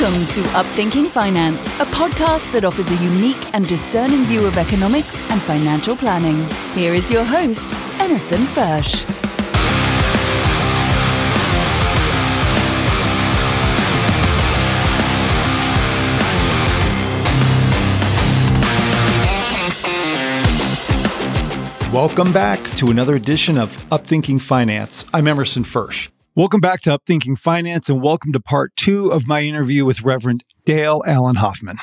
Welcome to Upthinking Finance, a podcast that offers a unique and discerning view of economics and financial planning. Here is your host, Emerson Fersch. Welcome back to another edition of Upthinking Finance. I'm Emerson Fersch. Welcome back to Upthinking Finance and welcome to part two of my interview with Reverend Dale Allen Hoffman.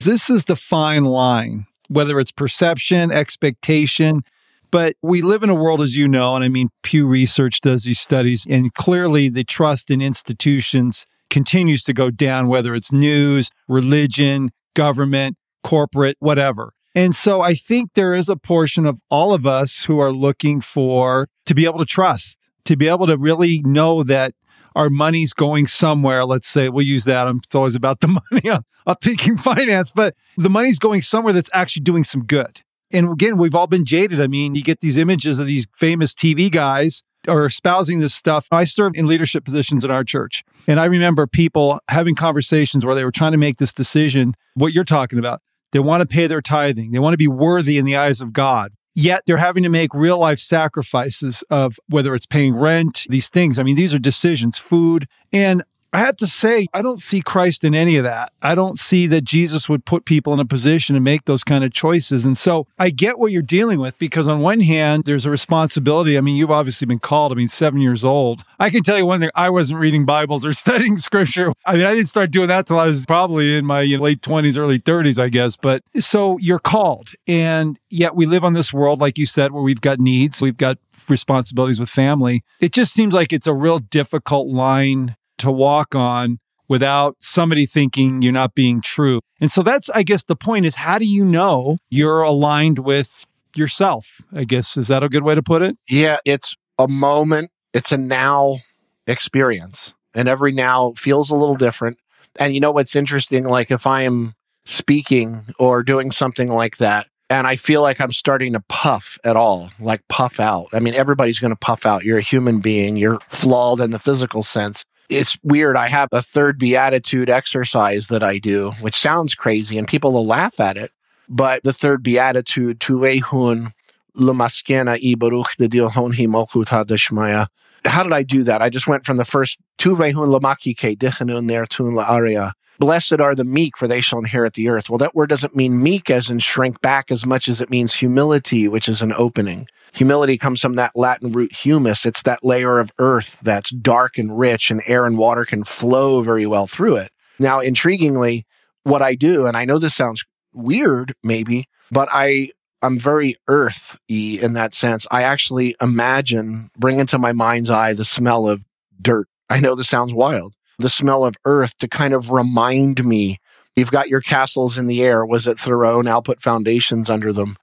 This is the fine line, whether it's perception, expectation, but we live in a world, as you know, and I mean, Pew Research does these studies, and clearly the trust in institutions continues to go down, whether it's news, religion, government, corporate, whatever. And so I think there is a portion of all of us who are looking for to be able to trust, to be able to really know that our money's going somewhere. Let's say we'll use that. Um, it's always about the money. Uh, I'm, I'm thinking finance, but the money's going somewhere that's actually doing some good. And again, we've all been jaded. I mean, you get these images of these famous TV guys are espousing this stuff. I served in leadership positions in our church. And I remember people having conversations where they were trying to make this decision, what you're talking about. They want to pay their tithing. They want to be worthy in the eyes of God. Yet they're having to make real life sacrifices of whether it's paying rent, these things. I mean, these are decisions, food. And I have to say, I don't see Christ in any of that. I don't see that Jesus would put people in a position to make those kind of choices. And so I get what you're dealing with because, on one hand, there's a responsibility. I mean, you've obviously been called. I mean, seven years old. I can tell you one thing I wasn't reading Bibles or studying scripture. I mean, I didn't start doing that till I was probably in my you know, late 20s, early 30s, I guess. But so you're called. And yet we live on this world, like you said, where we've got needs, we've got responsibilities with family. It just seems like it's a real difficult line to walk on without somebody thinking you're not being true. And so that's, I guess, the point is how do you know you're aligned with yourself? I guess, is that a good way to put it? Yeah, it's a moment, it's a now experience. And every now feels a little different. And you know what's interesting? Like if I am speaking or doing something like that, and I feel like I'm starting to puff at all, like puff out. I mean, everybody's going to puff out. You're a human being, you're flawed in the physical sense it's weird. I have a third beatitude exercise that I do, which sounds crazy and people will laugh at it. But the third beatitude, Tuehun Lamaskena Ibaruch de Dilhonhi Mokuta Deshmaya. How did I do that? I just went from the first Tuvehun Lamakike Dichanun Nertun La Aria. Blessed are the meek, for they shall inherit the earth. Well, that word doesn't mean meek as in shrink back as much as it means humility, which is an opening. Humility comes from that Latin root humus. It's that layer of earth that's dark and rich, and air and water can flow very well through it. Now, intriguingly, what I do, and I know this sounds weird, maybe, but I I'm very earthy in that sense. I actually imagine, bring into my mind's eye the smell of dirt. I know this sounds wild. The smell of earth to kind of remind me you've got your castles in the air. Was it Thoreau? Now put foundations under them.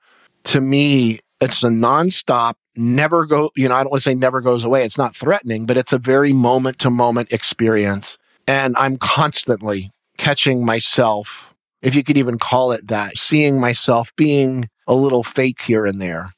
To me, it's a nonstop, never go, you know, I don't want to say never goes away. It's not threatening, but it's a very moment to moment experience. And I'm constantly catching myself, if you could even call it that, seeing myself being a little fake here and there.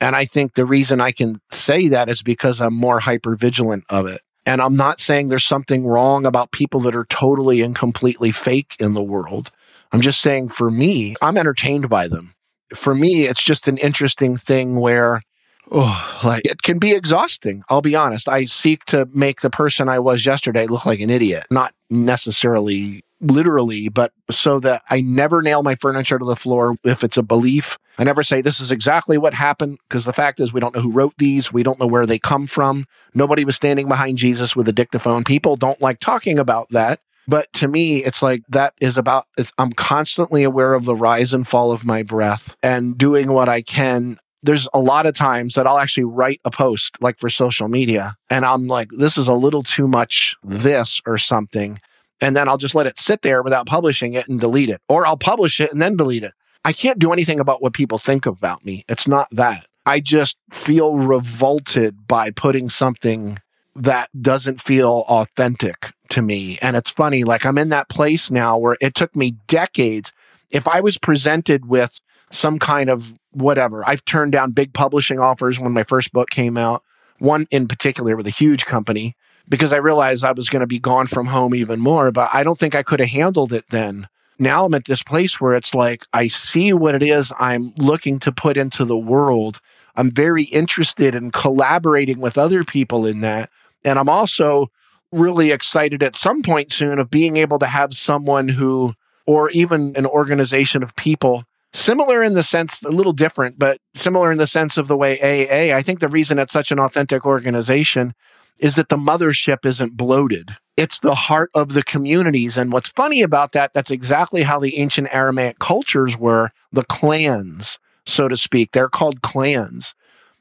And I think the reason I can say that is because I'm more hyper vigilant of it. And I'm not saying there's something wrong about people that are totally and completely fake in the world. I'm just saying for me, I'm entertained by them for me, it's just an interesting thing where, oh, like it can be exhausting. I'll be honest. I seek to make the person I was yesterday look like an idiot, not necessarily literally, but so that I never nail my furniture to the floor if it's a belief. I never say this is exactly what happened because the fact is we don't know who wrote these. We don't know where they come from. Nobody was standing behind Jesus with a dictaphone. People don't like talking about that. But to me, it's like that is about, I'm constantly aware of the rise and fall of my breath and doing what I can. There's a lot of times that I'll actually write a post like for social media and I'm like, this is a little too much this or something. And then I'll just let it sit there without publishing it and delete it. Or I'll publish it and then delete it. I can't do anything about what people think about me. It's not that. I just feel revolted by putting something that doesn't feel authentic to me. And it's funny, like I'm in that place now where it took me decades. If I was presented with some kind of whatever, I've turned down big publishing offers when my first book came out, one in particular with a huge company. Because I realized I was going to be gone from home even more. But I don't think I could have handled it then. Now I'm at this place where it's like I see what it is I'm looking to put into the world. I'm very interested in collaborating with other people in that. And I'm also really excited at some point soon of being able to have someone who, or even an organization of people similar in the sense a little different but similar in the sense of the way aa i think the reason it's such an authentic organization is that the mothership isn't bloated. It's the heart of the communities. And what's funny about that that's exactly how the ancient aramaic cultures were the clans so to speak. They're called clans.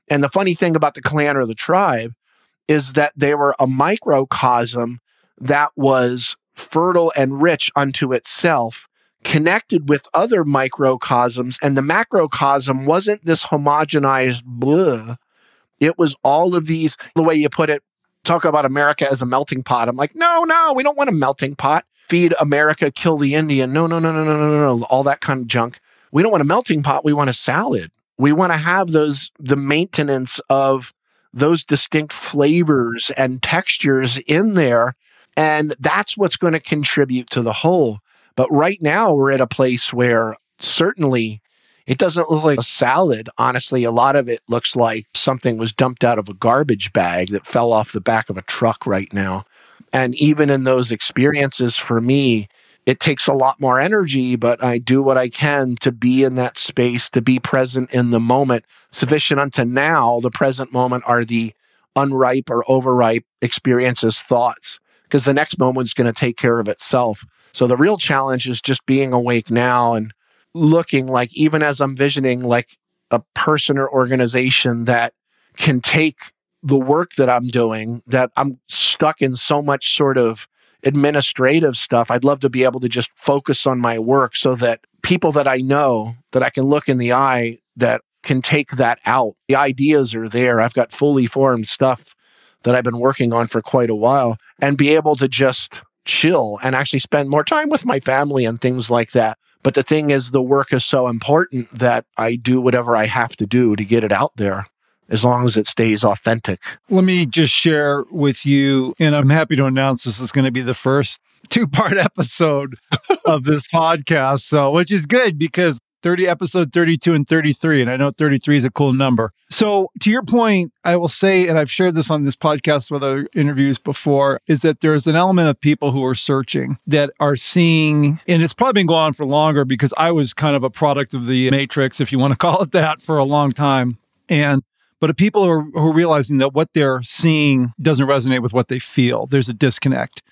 And the funny thing about the clan or the tribe is that they were a microcosm that was fertile and rich unto itself connected with other microcosms, and the macrocosm wasn't this homogenized blah. It was all of these, the way you put it, talk about America as a melting pot. I'm like, no, no, we don't want a melting pot. Feed America, kill the Indian. No, no, no, no, no, no, no, all that kind of junk. We don't want a melting pot. We want a salad. We want to have those, the maintenance of those distinct flavors and textures in there. And that's what's going to contribute to the whole. But right now, we're at a place where certainly it doesn't look like a salad. Honestly, a lot of it looks like something was dumped out of a garbage bag that fell off the back of a truck right now. And even in those experiences, for me, it takes a lot more energy, but I do what I can to be in that space, to be present in the moment. Sufficient unto now, the present moment are the unripe or overripe experiences, thoughts, because the next moment is going to take care of itself. So the real challenge is just being awake now and looking like, even as I'm visioning, like a person or organization that can take the work that I'm doing, that I'm stuck in so much sort of administrative stuff. I'd love to be able to just focus on my work so that people that I know that I can look in the eye that can take that out. The ideas are there. I've got fully formed stuff that I've been working on for quite a while and be able to just chill and actually spend more time with my family and things like that. But the thing is, the work is so important that I do whatever I have to do to get it out there as long as it stays authentic. Let me just share with you, and I'm happy to announce this is going to be the first two part episode of this podcast. So, which is good because 30 episode 32 and 33 and i know 33 is a cool number. So to your point i will say and i've shared this on this podcast with other interviews before is that there's an element of people who are searching that are seeing and it's probably been going on for longer because i was kind of a product of the matrix if you want to call it that for a long time. And but people who are, who are realizing that what they're seeing doesn't resonate with what they feel there's a disconnect.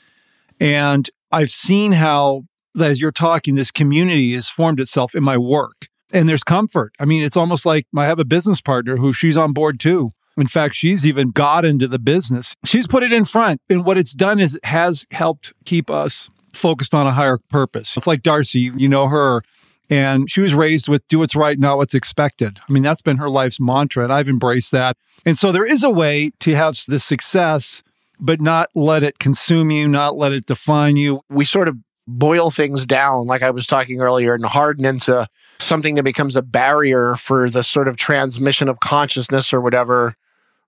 And I've seen how as you're talking, this community has formed itself in my work. And there's comfort. I mean, it's almost like I have a business partner who she's on board too. In fact, she's even got into the business. She's put it in front. And what it's done is it has helped keep us focused on a higher purpose. It's like Darcy, you know her, and she was raised with do what's right, not what's expected. I mean, that's been her life's mantra, and I've embraced that. And so there is a way to have this success, but not let it consume you, not let it define you. We sort of boil things down, like I was talking earlier, and harden into something that becomes a barrier for the sort of transmission of consciousness or whatever.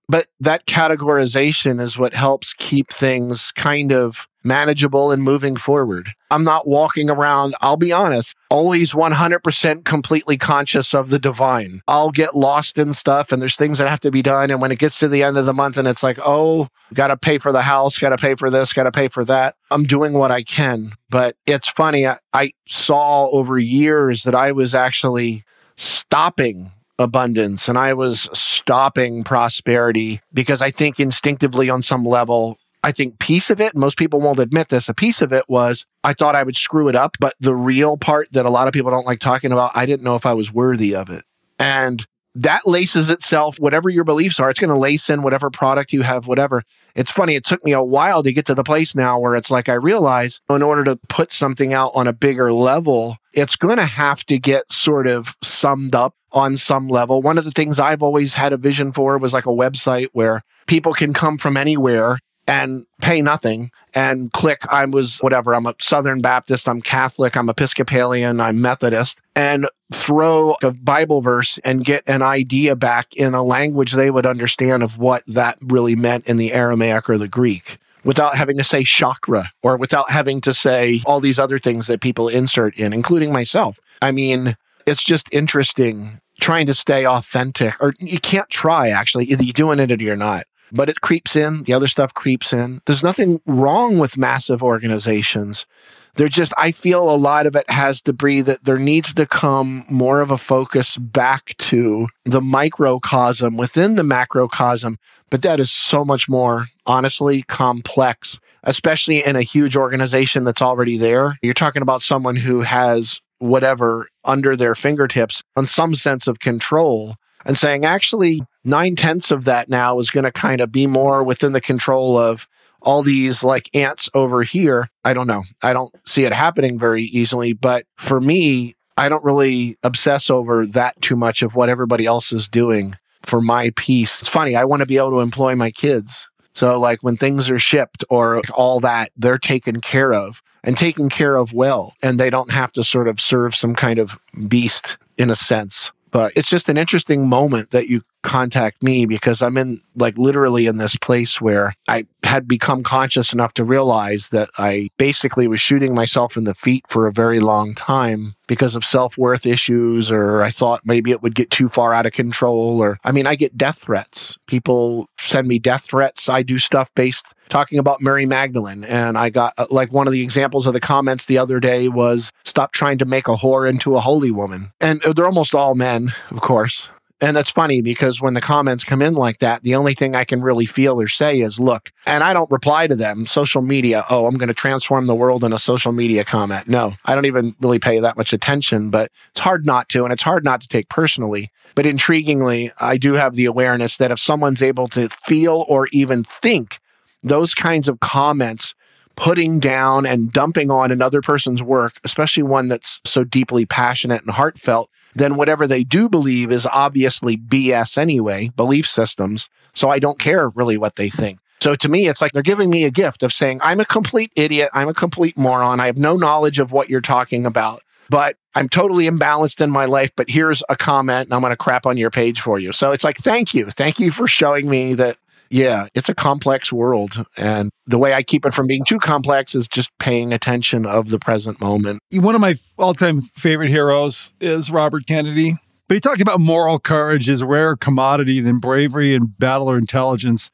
But that categorization is what helps keep things kind of manageable and moving forward. I'm not walking around, I'll be honest, always 100% completely conscious of the divine. I'll get lost in stuff and there's things that have to be done. And when it gets to the end of the month and it's like, oh, got to pay for the house, got to pay for this, got to pay for that, I'm doing what I can. But it's funny, I, I saw over years that I was actually stopping abundance and I was stopping prosperity because I think instinctively on some level, I think piece of it, most people won't admit this, a piece of it was I thought I would screw it up. But the real part that a lot of people don't like talking about, I didn't know if I was worthy of it. And that laces itself, whatever your beliefs are, it's going to lace in whatever product you have, whatever. It's funny, it took me a while to get to the place now where it's like I realize in order to put something out on a bigger level, it's going to have to get sort of summed up on some level. One of the things I've always had a vision for was like a website where people can come from anywhere and pay nothing and click I was whatever I'm a Southern Baptist I'm Catholic I'm Episcopalian I'm Methodist and throw a Bible verse and get an idea back in a language they would understand of what that really meant in the Aramaic or the Greek without having to say chakra or without having to say all these other things that people insert in, including myself. I mean, it's just interesting trying to stay authentic, or you can't try actually. Either you're doing it or you're not. But it creeps in. The other stuff creeps in. There's nothing wrong with massive organizations. They're just, I feel a lot of it has to be that there needs to come more of a focus back to the microcosm within the macrocosm. But that is so much more, honestly, complex, especially in a huge organization that's already there. You're talking about someone who has whatever under their fingertips on some sense of control and saying actually nine tenths of that now is going to kind of be more within the control of all these like ants over here. I don't know. I don't see it happening very easily. But for me, I don't really obsess over that too much of what everybody else is doing for my piece. It's funny. I want to be able to employ my kids. So, like when things are shipped or all that, they're taken care of and taken care of well. And they don't have to sort of serve some kind of beast in a sense. But it's just an interesting moment that you contact me because I'm in like literally in this place where I had become conscious enough to realize that I basically was shooting myself in the feet for a very long time because of self worth issues, or I thought maybe it would get too far out of control. Or, I mean, I get death threats. People send me death threats. I do stuff based talking about Mary Magdalene. And I got uh, like one of the examples of the comments the other day was stop trying to make a whore into a holy woman. And they're almost all men, of course. And that's funny because when the comments come in like that, the only thing I can really feel or say is, look, and I don't reply to them. Social media, oh, I'm going to transform the world in a social media comment. No, I don't even really pay that much attention, but it's hard not to. And it's hard not to take personally. But intriguingly, I do have the awareness that if someone's able to feel or even think those kinds of comments, putting down and dumping on another person's work, especially one that's so deeply passionate and heartfelt, then whatever they do believe is obviously BS anyway, belief systems. So I don't care really what they think. So to me, it's like they're giving me a gift of saying, I'm a complete idiot. I'm a complete moron. I have no knowledge of what you're talking about, but I'm totally imbalanced in my life. But here's a comment and I'm going to crap on your page for you. So it's like, thank you. Thank you for showing me that yeah, it's a complex world. And the way I keep it from being too complex is just paying attention of the present moment. One of my all time favorite heroes is Robert Kennedy. But he talked about moral courage is a rare commodity than bravery and battle or intelligence.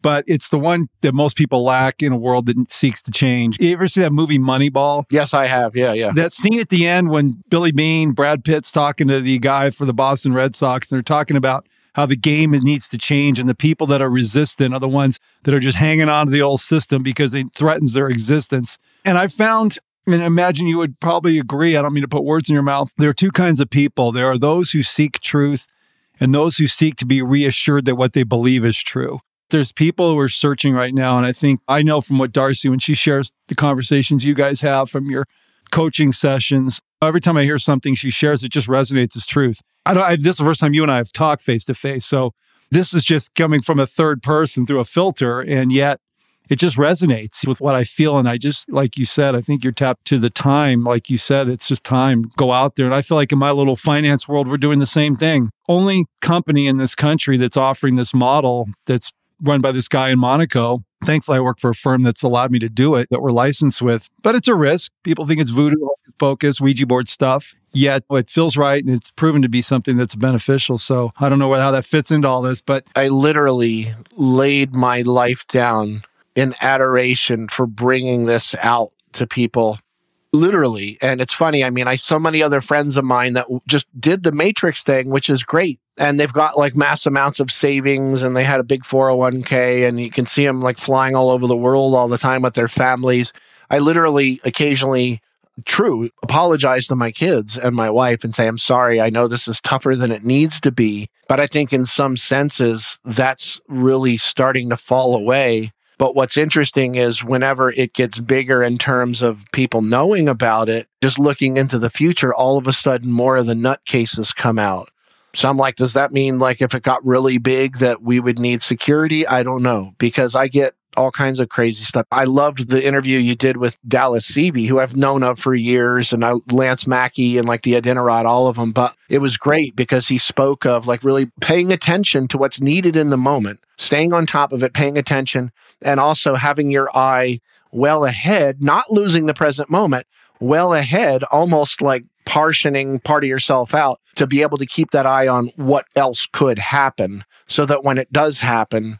But it's the one that most people lack in a world that seeks to change. You ever see that movie Moneyball? Yes, I have. Yeah, yeah. That scene at the end when Billy Beane, Brad Pitt's talking to the guy for the Boston Red Sox, and they're talking about how the game needs to change and the people that are resistant are the ones that are just hanging on to the old system because it threatens their existence. And I found and imagine you would probably agree. I don't mean to put words in your mouth. There are two kinds of people. There are those who seek truth and those who seek to be reassured that what they believe is true. There's people who are searching right now. And I think I know from what Darcy, when she shares the conversations you guys have from your coaching sessions, every time I hear something she shares, it just resonates as truth. I don't. I, this is the first time you and I have talked face to face, so this is just coming from a third person through a filter, and yet it just resonates with what I feel. And I just, like you said, I think you're tapped to the time. Like you said, it's just time. Go out there. And I feel like in my little finance world, we're doing the same thing. Only company in this country that's offering this model that's run by this guy in Monaco. Thankfully, I work for a firm that's allowed me to do it that we're licensed with, but it's a risk. People think it's voodoo focus, Ouija board stuff. Yet it feels right and it's proven to be something that's beneficial. So I don't know how that fits into all this, but I literally laid my life down in adoration for bringing this out to people literally and it's funny i mean i so many other friends of mine that just did the matrix thing which is great and they've got like mass amounts of savings and they had a big 401k and you can see them like flying all over the world all the time with their families i literally occasionally true, apologize to my kids and my wife and say, I'm sorry. I know this is tougher than it needs to be. But I think in some senses, that's really starting to fall away. But what's interesting is whenever it gets bigger in terms of people knowing about it, just looking into the future, all of a sudden more of the nutcases come out. So I'm like, does that mean like if it got really big that we would need security? I don't know because I get all kinds of crazy stuff. I loved the interview you did with Dallas Seavey, who I've known of for years, and I, Lance Mackey and like the Iditarod, all of them. But it was great because he spoke of like really paying attention to what's needed in the moment, staying on top of it, paying attention, and also having your eye well ahead, not losing the present moment, well ahead, almost like partitioning part of yourself out to be able to keep that eye on what else could happen so that when it does happen,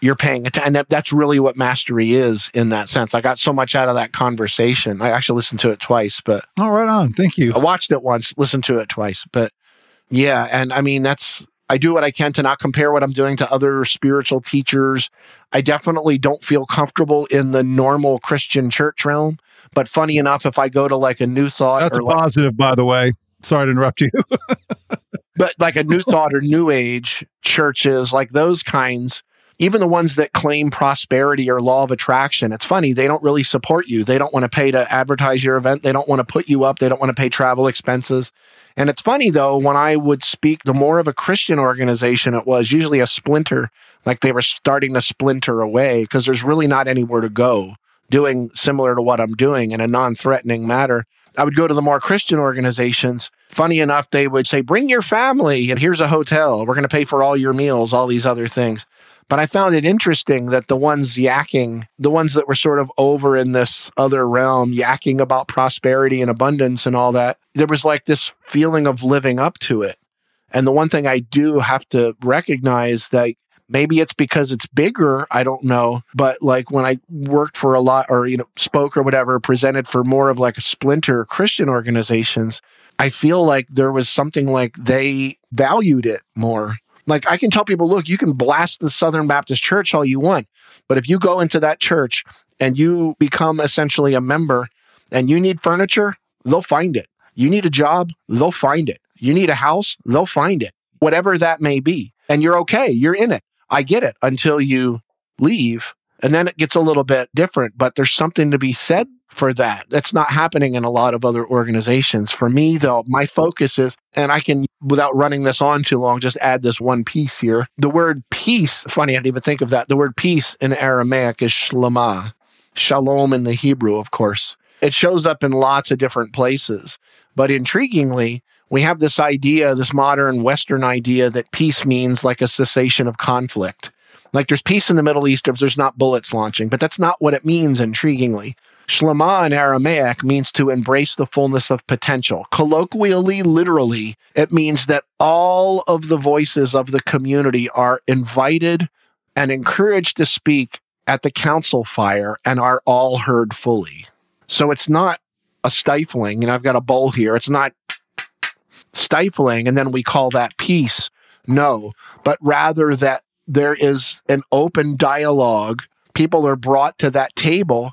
you're paying attention. And that's really what mastery is in that sense. I got so much out of that conversation. I actually listened to it twice, but. Oh, right on. Thank you. I watched it once, listened to it twice, but yeah. And I mean, that's, I do what I can to not compare what I'm doing to other spiritual teachers. I definitely don't feel comfortable in the normal Christian church realm. But funny enough, if I go to like a new thought, that's a like, positive, by the way. Sorry to interrupt you. but like a new thought or new age churches, like those kinds, even the ones that claim prosperity or law of attraction, it's funny, they don't really support you. They don't want to pay to advertise your event. They don't want to put you up. They don't want to pay travel expenses. And it's funny though, when I would speak, the more of a Christian organization it was, usually a splinter, like they were starting to splinter away because there's really not anywhere to go doing similar to what I'm doing in a non threatening matter. I would go to the more Christian organizations. Funny enough, they would say, bring your family and here's a hotel. We're going to pay for all your meals, all these other things. But I found it interesting that the ones yakking, the ones that were sort of over in this other realm, yakking about prosperity and abundance and all that, there was like this feeling of living up to it. And the one thing I do have to recognize that maybe it's because it's bigger, I don't know, but like when I worked for a lot or you know spoke or whatever, presented for more of like a splinter Christian organizations, I feel like there was something like they valued it more like I can tell people, look, you can blast the Southern Baptist Church all you want, but if you go into that church and you become essentially a member and you need furniture, they'll find it. You need a job, they'll find it. You need a house, they'll find it. Whatever that may be. And you're okay, you're in it. I get it until you leave and then it gets a little bit different, but there's something to be said for that. That's not happening in a lot of other organizations. For me, though, my focus is, and I can, without running this on too long, just add this one piece here. The word peace, funny, I didn't even think of that. The word peace in Aramaic is shlama, shalom in the Hebrew, of course. It shows up in lots of different places. But intriguingly, we have this idea, this modern Western idea that peace means like a cessation of conflict. Like there's peace in the Middle East if there's not bullets launching, but that's not what it means, intriguingly. Shlema in Aramaic means to embrace the fullness of potential. Colloquially, literally, it means that all of the voices of the community are invited and encouraged to speak at the council fire and are all heard fully. So it's not a stifling, and I've got a bowl here. It's not stifling, and then we call that peace. No, but rather that there is an open dialogue. People are brought to that table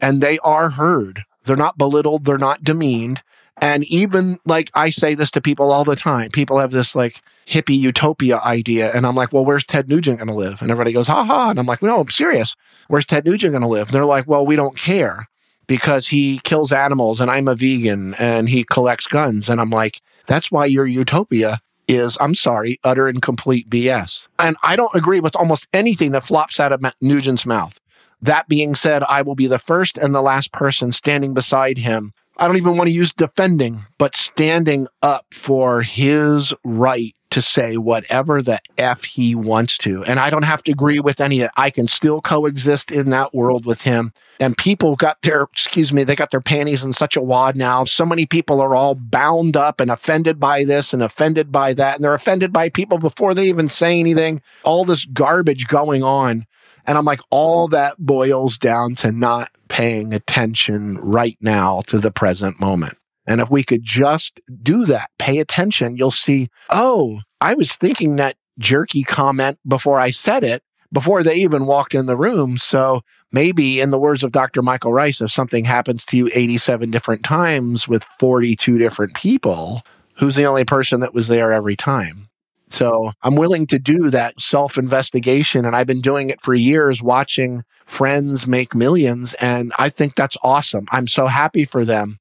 and they are heard. They're not belittled, they're not demeaned. And even like I say this to people all the time, people have this like hippie utopia idea. And I'm like, well, where's Ted Nugent going to live? And everybody goes, ha ha. And I'm like, no, I'm serious. Where's Ted Nugent going to live? And they're like, well, we don't care because he kills animals and I'm a vegan and he collects guns. And I'm like, that's why your utopia is, I'm sorry, utter and complete BS. And I don't agree with almost anything that flops out of Nugent's mouth. That being said, I will be the first and the last person standing beside him. I don't even want to use defending, but standing up for his right to say whatever the F he wants to. And I don't have to agree with any of it. I can still coexist in that world with him. And people got their, excuse me, they got their panties in such a wad now. So many people are all bound up and offended by this and offended by that. And they're offended by people before they even say anything. All this garbage going on. And I'm like, all that boils down to not paying attention right now to the present moment. And if we could just do that, pay attention, you'll see, oh, I was thinking that jerky comment before I said it, before they even walked in the room. So maybe, in the words of Dr. Michael Rice, if something happens to you 87 different times with 42 different people, who's the only person that was there every time? So I'm willing to do that self investigation. And I've been doing it for years, watching friends make millions. And I think that's awesome. I'm so happy for them.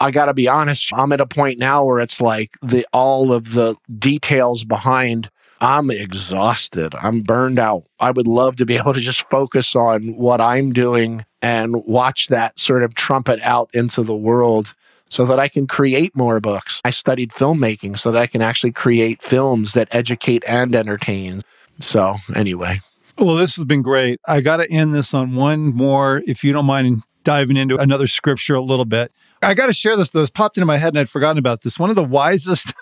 I got to be honest, I'm at a point now where it's like the all of the details behind I'm exhausted. I'm burned out. I would love to be able to just focus on what I'm doing and watch that sort of trumpet out into the world so that I can create more books. I studied filmmaking so that I can actually create films that educate and entertain. So, anyway. Well, this has been great. I got to end this on one more, if you don't mind diving into another scripture a little bit. I got to share this. This popped into my head and I'd forgotten about this. One of the wisest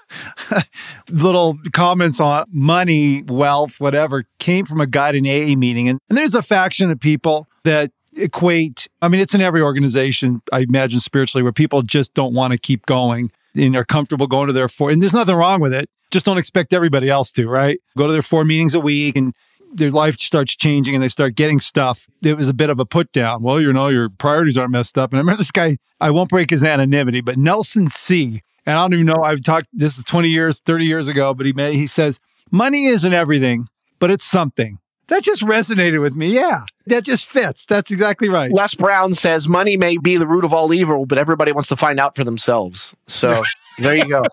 little comments on money, wealth, whatever came from a guy in AA meeting. And, and there's a faction of people that equate, I mean, it's in every organization, I imagine spiritually, where people just don't want to keep going and they're comfortable going to their four. And there's nothing wrong with it. Just don't expect everybody else to, right? Go to their four meetings a week and their life starts changing and they start getting stuff. It was a bit of a put down. Well, you know, your priorities aren't messed up. And I remember this guy, I won't break his anonymity, but Nelson C. And I don't even know, I've talked, this is 20 years, 30 years ago, but he, made, he says, money isn't everything, but it's something. That just resonated with me. Yeah, that just fits. That's exactly right. Les Brown says money may be the root of all evil, but everybody wants to find out for themselves. So there you go.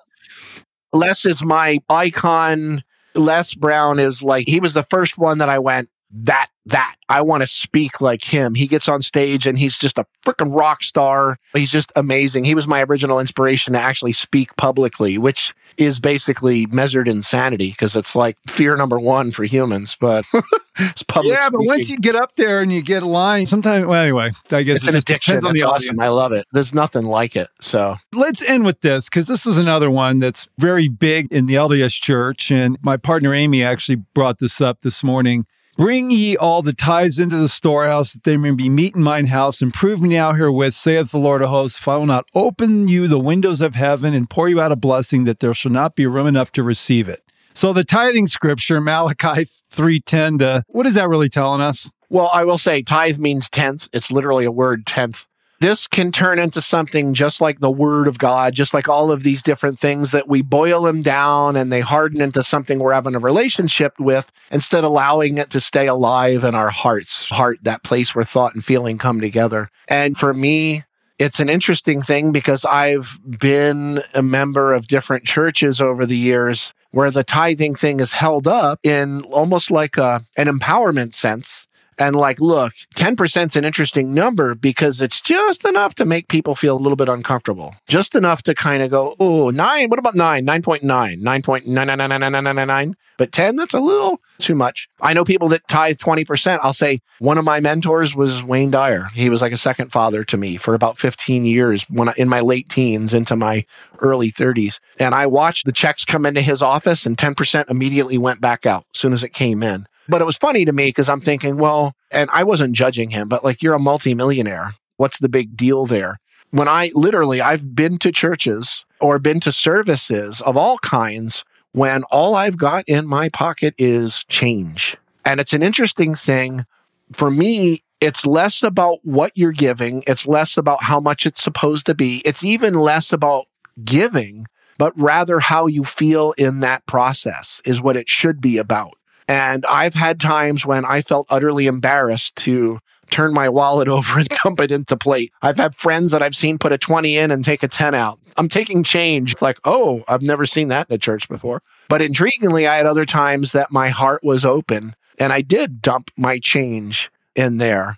Les is my icon. Les Brown is like, he was the first one that I went, that, that. I want to speak like him. He gets on stage and he's just a freaking rock star. He's just amazing. He was my original inspiration to actually speak publicly, which is basically measured insanity because it's like fear number one for humans. But it's public. Yeah, but speaking. once you get up there and you get a line, sometimes, well, anyway, I guess it's an addiction. depends on It's the awesome. audience. I love it. There's nothing like it. So Let's end with this because this is another one that's very big in the LDS church. And my partner Amy actually brought this up this morning. Bring ye all the tithes into the storehouse, that there may be meat in mine house, and prove me now herewith, saith the Lord of hosts, if I will not open you the windows of heaven and pour you out a blessing, that there shall not be room enough to receive it. So the tithing scripture, Malachi 3.10 to, what is that really telling us? Well, I will say tithe means tenth. It's literally a word, tenth. This can turn into something just like the word of God, just like all of these different things that we boil them down and they harden into something we're having a relationship with instead of allowing it to stay alive in our hearts, heart, that place where thought and feeling come together. And for me, it's an interesting thing because I've been a member of different churches over the years where the tithing thing is held up in almost like a, an empowerment sense. And like, look, 10% is an interesting number because it's just enough to make people feel a little bit uncomfortable. Just enough to kind of go, oh, nine, what about nine? 9.9, 9.9999999. But 10, that's a little too much. I know people that tithe 20%. I'll say one of my mentors was Wayne Dyer. He was like a second father to me for about 15 years when I, in my late teens into my early 30s. And I watched the checks come into his office and 10% immediately went back out as soon as it came in. But it was funny to me because I'm thinking, well, and I wasn't judging him, but like you're a multimillionaire. What's the big deal there? When I literally, I've been to churches or been to services of all kinds when all I've got in my pocket is change. And it's an interesting thing. For me, it's less about what you're giving, it's less about how much it's supposed to be, it's even less about giving, but rather how you feel in that process is what it should be about. And I've had times when I felt utterly embarrassed to turn my wallet over and dump it into plate. I've had friends that I've seen put a 20 in and take a 10 out. I'm taking change. It's like, oh, I've never seen that in a church before. But intriguingly, I had other times that my heart was open and I did dump my change in there.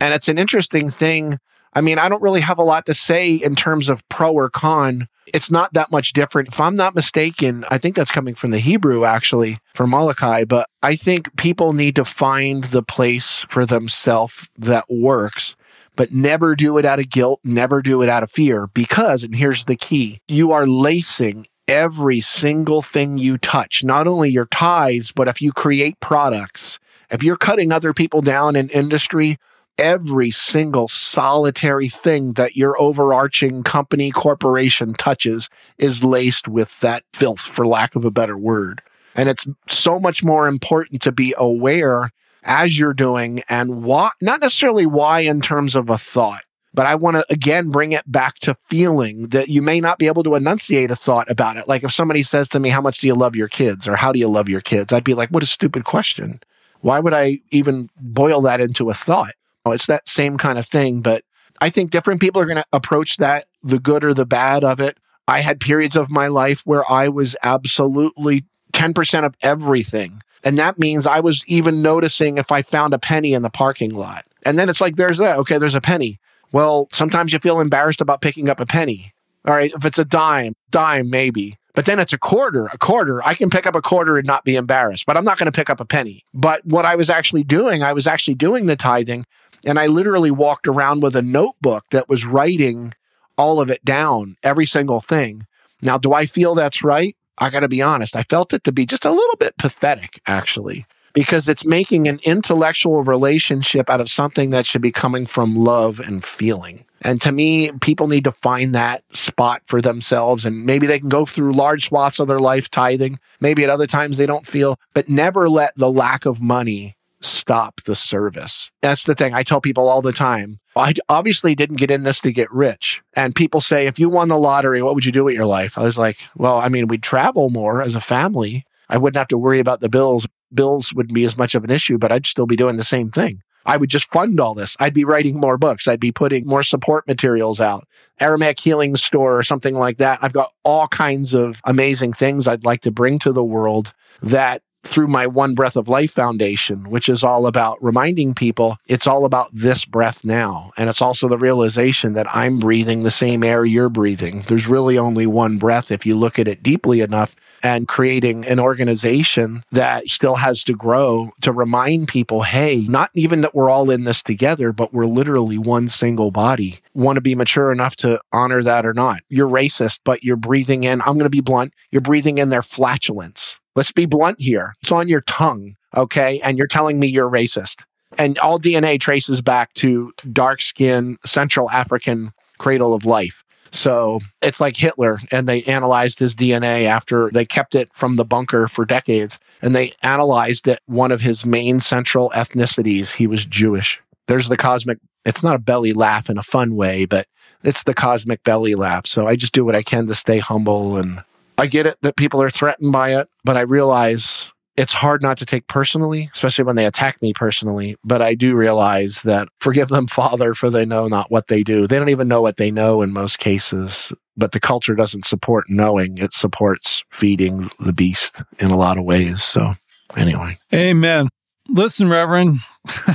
And it's an interesting thing. I mean, I don't really have a lot to say in terms of pro or con. It's not that much different. If I'm not mistaken, I think that's coming from the Hebrew actually from Malachi, but I think people need to find the place for themselves that works, but never do it out of guilt, never do it out of fear because, and here's the key, you are lacing every single thing you touch, not only your tithes, but if you create products, if you're cutting other people down in industry, every single solitary thing that your overarching company corporation touches is laced with that filth, for lack of a better word. And it's so much more important to be aware as you're doing and why, not necessarily why in terms of a thought, but I want to again bring it back to feeling that you may not be able to enunciate a thought about it. Like if somebody says to me, How much do you love your kids? or How do you love your kids? I'd be like, What a stupid question. Why would I even boil that into a thought? It's that same kind of thing. But I think different people are going to approach that, the good or the bad of it. I had periods of my life where I was absolutely 10% of everything. And that means I was even noticing if I found a penny in the parking lot. And then it's like, there's that. Okay, there's a penny. Well, sometimes you feel embarrassed about picking up a penny. All right, if it's a dime, dime maybe. But then it's a quarter, a quarter. I can pick up a quarter and not be embarrassed, but I'm not going to pick up a penny. But what I was actually doing, I was actually doing the tithing and I literally walked around with a notebook that was writing all of it down, every single thing. Now, do I feel that's right? I got to be honest. I felt it to be just a little bit pathetic, actually, because it's making an intellectual relationship out of something that should be coming from love and feeling. And to me, people need to find that spot for themselves. And maybe they can go through large swaths of their life tithing. Maybe at other times they don't feel, but never let the lack of money stop the service. That's the thing I tell people all the time. I obviously didn't get in this to get rich. And people say, if you won the lottery, what would you do with your life? I was like, well, I mean, we'd travel more as a family. I wouldn't have to worry about the bills. Bills wouldn't be as much of an issue, but I'd still be doing the same thing. I would just fund all this. I'd be writing more books. I'd be putting more support materials out, Aramaic healing store or something like that. I've got all kinds of amazing things I'd like to bring to the world that through my One Breath of Life Foundation, which is all about reminding people it's all about this breath now. And it's also the realization that I'm breathing the same air you're breathing. There's really only one breath if you look at it deeply enough and creating an organization that still has to grow to remind people hey, not even that we're all in this together, but we're literally one single body. Want to be mature enough to honor that or not? You're racist, but you're breathing in, I'm going to be blunt, you're breathing in their flatulence. Let's be blunt here. It's on your tongue, okay? And you're telling me you're racist. And all DNA traces back to dark skin Central African cradle of life. So it's like Hitler, and they analyzed his DNA after they kept it from the bunker for decades. And they analyzed it, one of his main central ethnicities, he was Jewish. There's the cosmic, it's not a belly laugh in a fun way, but it's the cosmic belly laugh. So I just do what I can to stay humble. And I get it that people are threatened by it, but I realize it's hard not to take personally, especially when they attack me personally. But I do realize that forgive them, Father, for they know not what they do. They don't even know what they know in most cases. But the culture doesn't support knowing, it supports feeding the beast in a lot of ways. So, anyway. Amen. Listen, Reverend,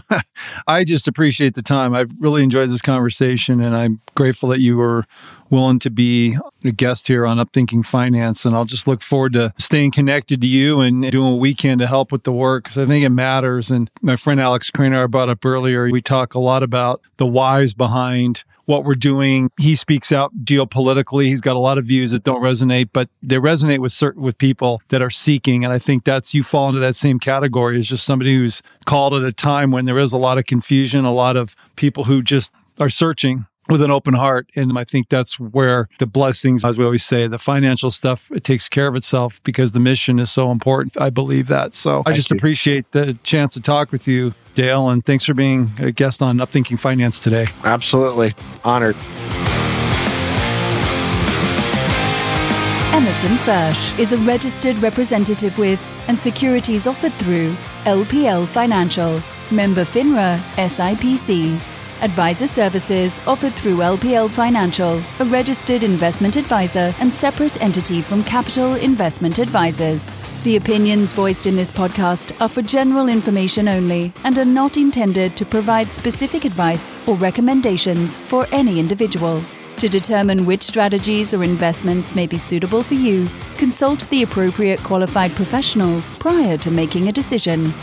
I just appreciate the time. I've really enjoyed this conversation and I'm grateful that you were willing to be a guest here on Upthinking Finance. And I'll just look forward to staying connected to you and doing what we can to help with the work because I think it matters. And my friend Alex Craner I brought up earlier, we talk a lot about the whys behind what we're doing. He speaks out geopolitically. He's got a lot of views that don't resonate, but they resonate with certain with people that are seeking. And I think that's you fall into that same category as just somebody who's called at a time when there is a lot of confusion, a lot of people who just are searching with an open heart. And I think that's where the blessings, as we always say, the financial stuff, it takes care of itself because the mission is so important. I believe that. So Thank I just you. appreciate the chance to talk with you, Dale. And thanks for being a guest on Upthinking Finance today. Absolutely. Honored. Emerson Fersch is a registered representative with and securities offered through LPL Financial, member FINRA, SIPC. Advisor services offered through LPL Financial, a registered investment advisor and separate entity from Capital Investment Advisers. The opinions voiced in this podcast are for general information only and are not intended to provide specific advice or recommendations for any individual. To determine which strategies or investments may be suitable for you, consult the appropriate qualified professional prior to making a decision.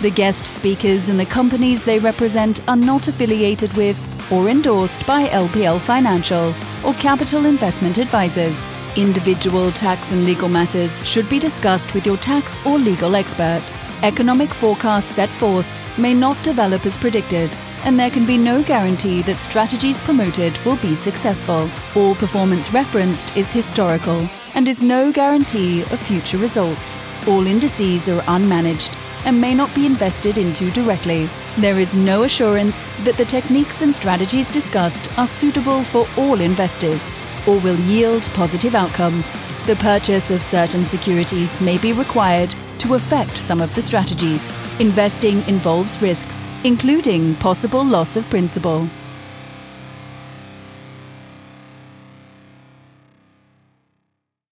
The guest speakers and the companies they represent are not affiliated with or endorsed by LPL Financial or Capital Investment Advisers. Individual tax and legal matters should be discussed with your tax or legal expert. Economic forecasts set forth may not develop as predicted, and there can be no guarantee that strategies promoted will be successful. All performance referenced is historical and is no guarantee of future results. All indices are unmanaged and may not be invested into directly. There is no assurance that the techniques and strategies discussed are suitable for all investors or will yield positive outcomes. The purchase of certain securities may be required to affect some of the strategies. Investing involves risks, including possible loss of principal.